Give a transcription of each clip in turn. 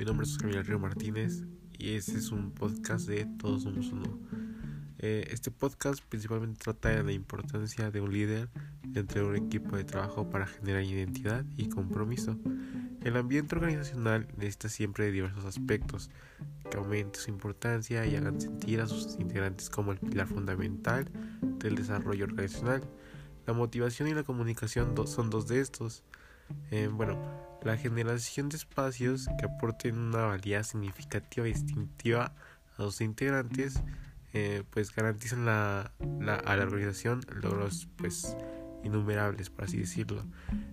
Mi nombre es Javier Río Martínez y este es un podcast de Todos Somos Uno. Eh, este podcast principalmente trata de la importancia de un líder entre un equipo de trabajo para generar identidad y compromiso. El ambiente organizacional necesita siempre de diversos aspectos que aumenten su importancia y hagan sentir a sus integrantes como el pilar fundamental del desarrollo organizacional. La motivación y la comunicación son dos de estos. Eh, bueno, la generación de espacios que aporten una valía significativa y distintiva a los integrantes, eh, pues garantizan la, la, a la organización logros pues innumerables, por así decirlo.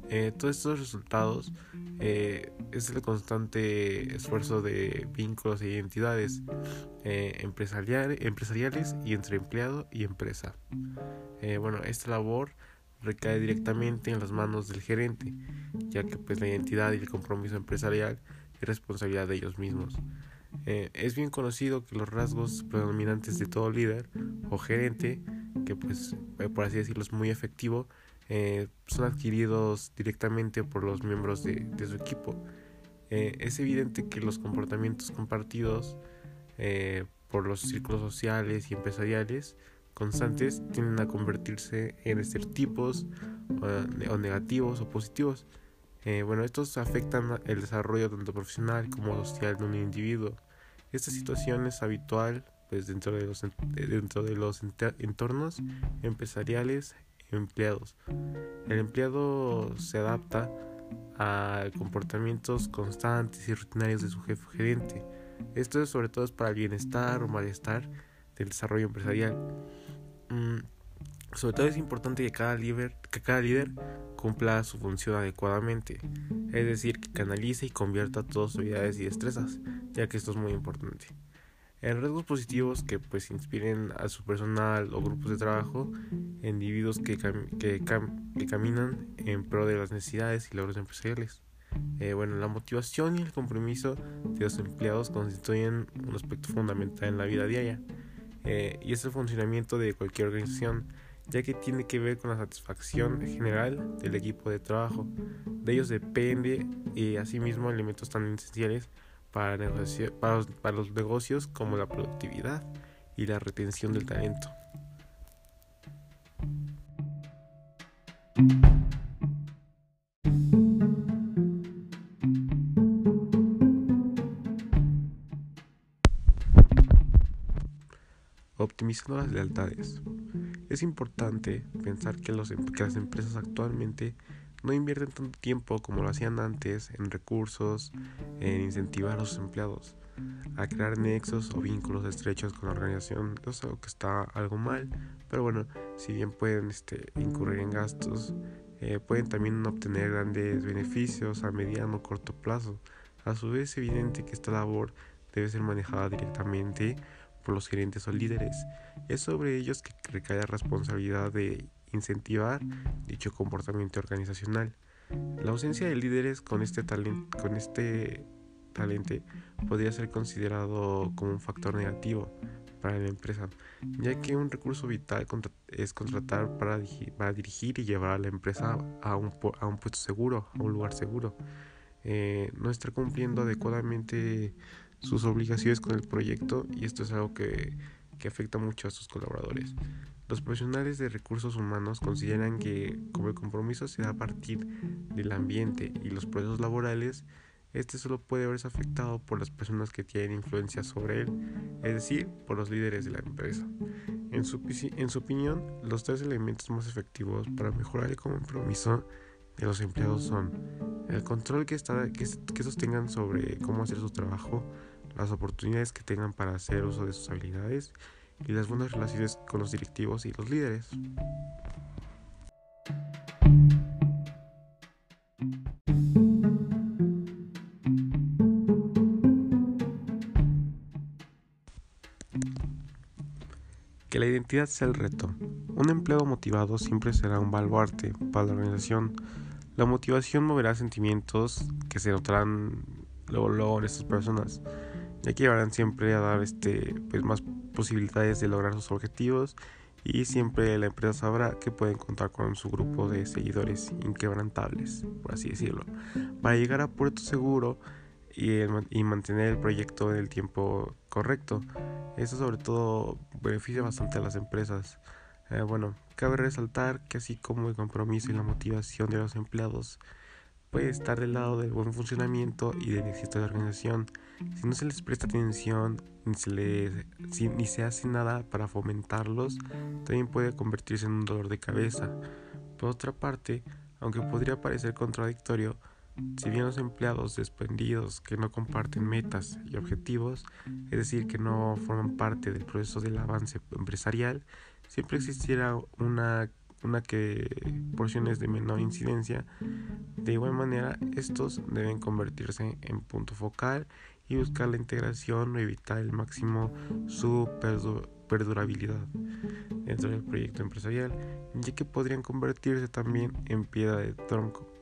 Eh, todos estos resultados es el constante esfuerzo de vínculos e identidades empresariales y entre empleado y empresa. bueno, esta labor recae directamente en las manos del gerente, ya que pues la identidad y el compromiso empresarial es responsabilidad de ellos mismos. Eh, es bien conocido que los rasgos predominantes de todo líder o gerente, que pues eh, por así decirlo es muy efectivo, eh, son adquiridos directamente por los miembros de, de su equipo. es evidente que los comportamientos compartidos por los círculos sociales y empresariales constantes tienden a convertirse en estereotipos o negativos o positivos. Eh, bueno, estos afectan el desarrollo tanto profesional como social de un individuo. Esta situación es habitual pues, dentro de los, dentro de los entornos empresariales empleados. El empleado se adapta a comportamientos constantes y rutinarios de su jefe gerente. Esto es sobre todo para el bienestar o malestar del desarrollo empresarial. Mm, sobre todo es importante que cada, líder, que cada líder cumpla su función adecuadamente, es decir, que canalice y convierta todas sus habilidades y destrezas, ya que esto es muy importante. En rasgos positivos que pues inspiren a su personal o grupos de trabajo, individuos que caminan en pro de las necesidades y logros empresariales. Eh, bueno, la motivación y el compromiso de los empleados constituyen un aspecto fundamental en la vida diaria eh, y es el funcionamiento de cualquier organización, ya que tiene que ver con la satisfacción general del equipo de trabajo. De ellos depende y asimismo elementos tan esenciales para los negocios como la productividad y la retención del talento. Optimizando las lealtades. Es importante pensar que, los, em, que las empresas actualmente no invierten tanto tiempo como lo hacían antes en recursos, en incentivar a sus empleados, a crear nexos o vínculos estrechos con la organización. Yo sé que está algo mal, pero bueno, si bien pueden este, incurrir en gastos, eh, pueden también obtener grandes beneficios a mediano o corto plazo. A su vez, es evidente que esta labor debe ser manejada directamente por los gerentes o líderes. Es sobre ellos que recae la responsabilidad de incentivar dicho comportamiento organizacional. La ausencia de líderes con este, talento, con este talento podría ser considerado como un factor negativo para la empresa, ya que un recurso vital es contratar para, para dirigir y llevar a la empresa a un, a un puesto seguro, a un lugar seguro. Eh, no estar cumpliendo adecuadamente sus obligaciones con el proyecto y esto es algo que, que afecta mucho a sus colaboradores. Los profesionales de recursos humanos consideran que como el compromiso se da a partir del ambiente y los procesos laborales, este solo puede verse afectado por las personas que tienen influencia sobre él, es decir, por los líderes de la empresa. En su, en su opinión, los tres elementos más efectivos para mejorar el compromiso de los empleados son el control que, está, que, que sostengan sobre cómo hacer su trabajo, las oportunidades que tengan para hacer uso de sus habilidades y las buenas relaciones con los directivos y los líderes. Que la identidad sea el reto. Un empleado motivado siempre será un baluarte para la organización la motivación moverá sentimientos que se notarán luego, luego en estas personas, ya que llevarán siempre a dar este, pues, más posibilidades de lograr sus objetivos y siempre la empresa sabrá que pueden contar con su grupo de seguidores inquebrantables, por así decirlo. Para llegar a puerto seguro y, mantener el proyecto en el tiempo correcto. Eso sobre todo beneficia bastante a las empresas. Eh, bueno, cabe resaltar que así como el compromiso y la motivación de los empleados puede estar del lado del buen funcionamiento y del éxito de la organización, si no se les presta atención ni se, ni se hace nada para fomentarlos, también puede convertirse en un dolor de cabeza. Por otra parte, aunque podría parecer contradictorio, si bien los empleados desprendidos que no comparten metas y objetivos, es decir, que no forman parte del proceso del avance empresarial, siempre existirá una, una que porciones de menor incidencia. De igual manera, estos deben convertirse en punto focal y buscar la integración o evitar el máximo su perdurabilidad dentro del proyecto empresarial, ya que podrían convertirse también en piedra de tronco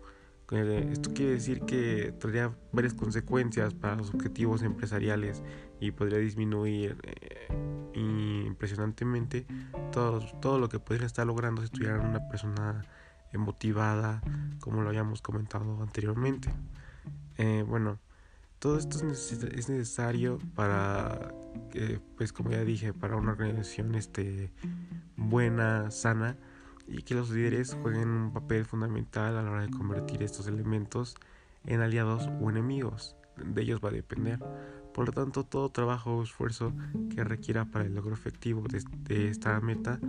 esto quiere decir que tendría varias consecuencias para los objetivos empresariales y podría disminuir eh, impresionantemente todo, todo lo que podría estar logrando si estuviera una persona motivada, como lo habíamos comentado anteriormente. Eh, bueno, todo esto es, necesario para, pues como ya dije, para una organización este, buena, sana y que los líderes jueguen un papel fundamental a la hora de convertir estos elementos en aliados o enemigos. De ellos va a depender. Por lo tanto, todo trabajo o esfuerzo que requiera para el logro efectivo de, esta meta,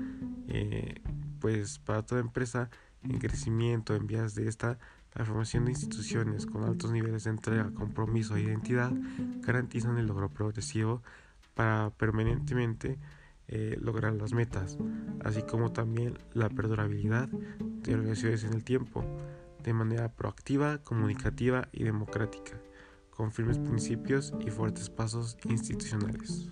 eh, pues para toda empresa en crecimiento, en vías de esta, la formación de instituciones con altos niveles de entrega, compromiso e identidad garantizan el logro progresivo para permanentemente eh, lograr las metas, así como también la perdurabilidad de organizaciones en el tiempo, de manera proactiva, comunicativa y democrática, con firmes principios y fuertes pasos institucionales.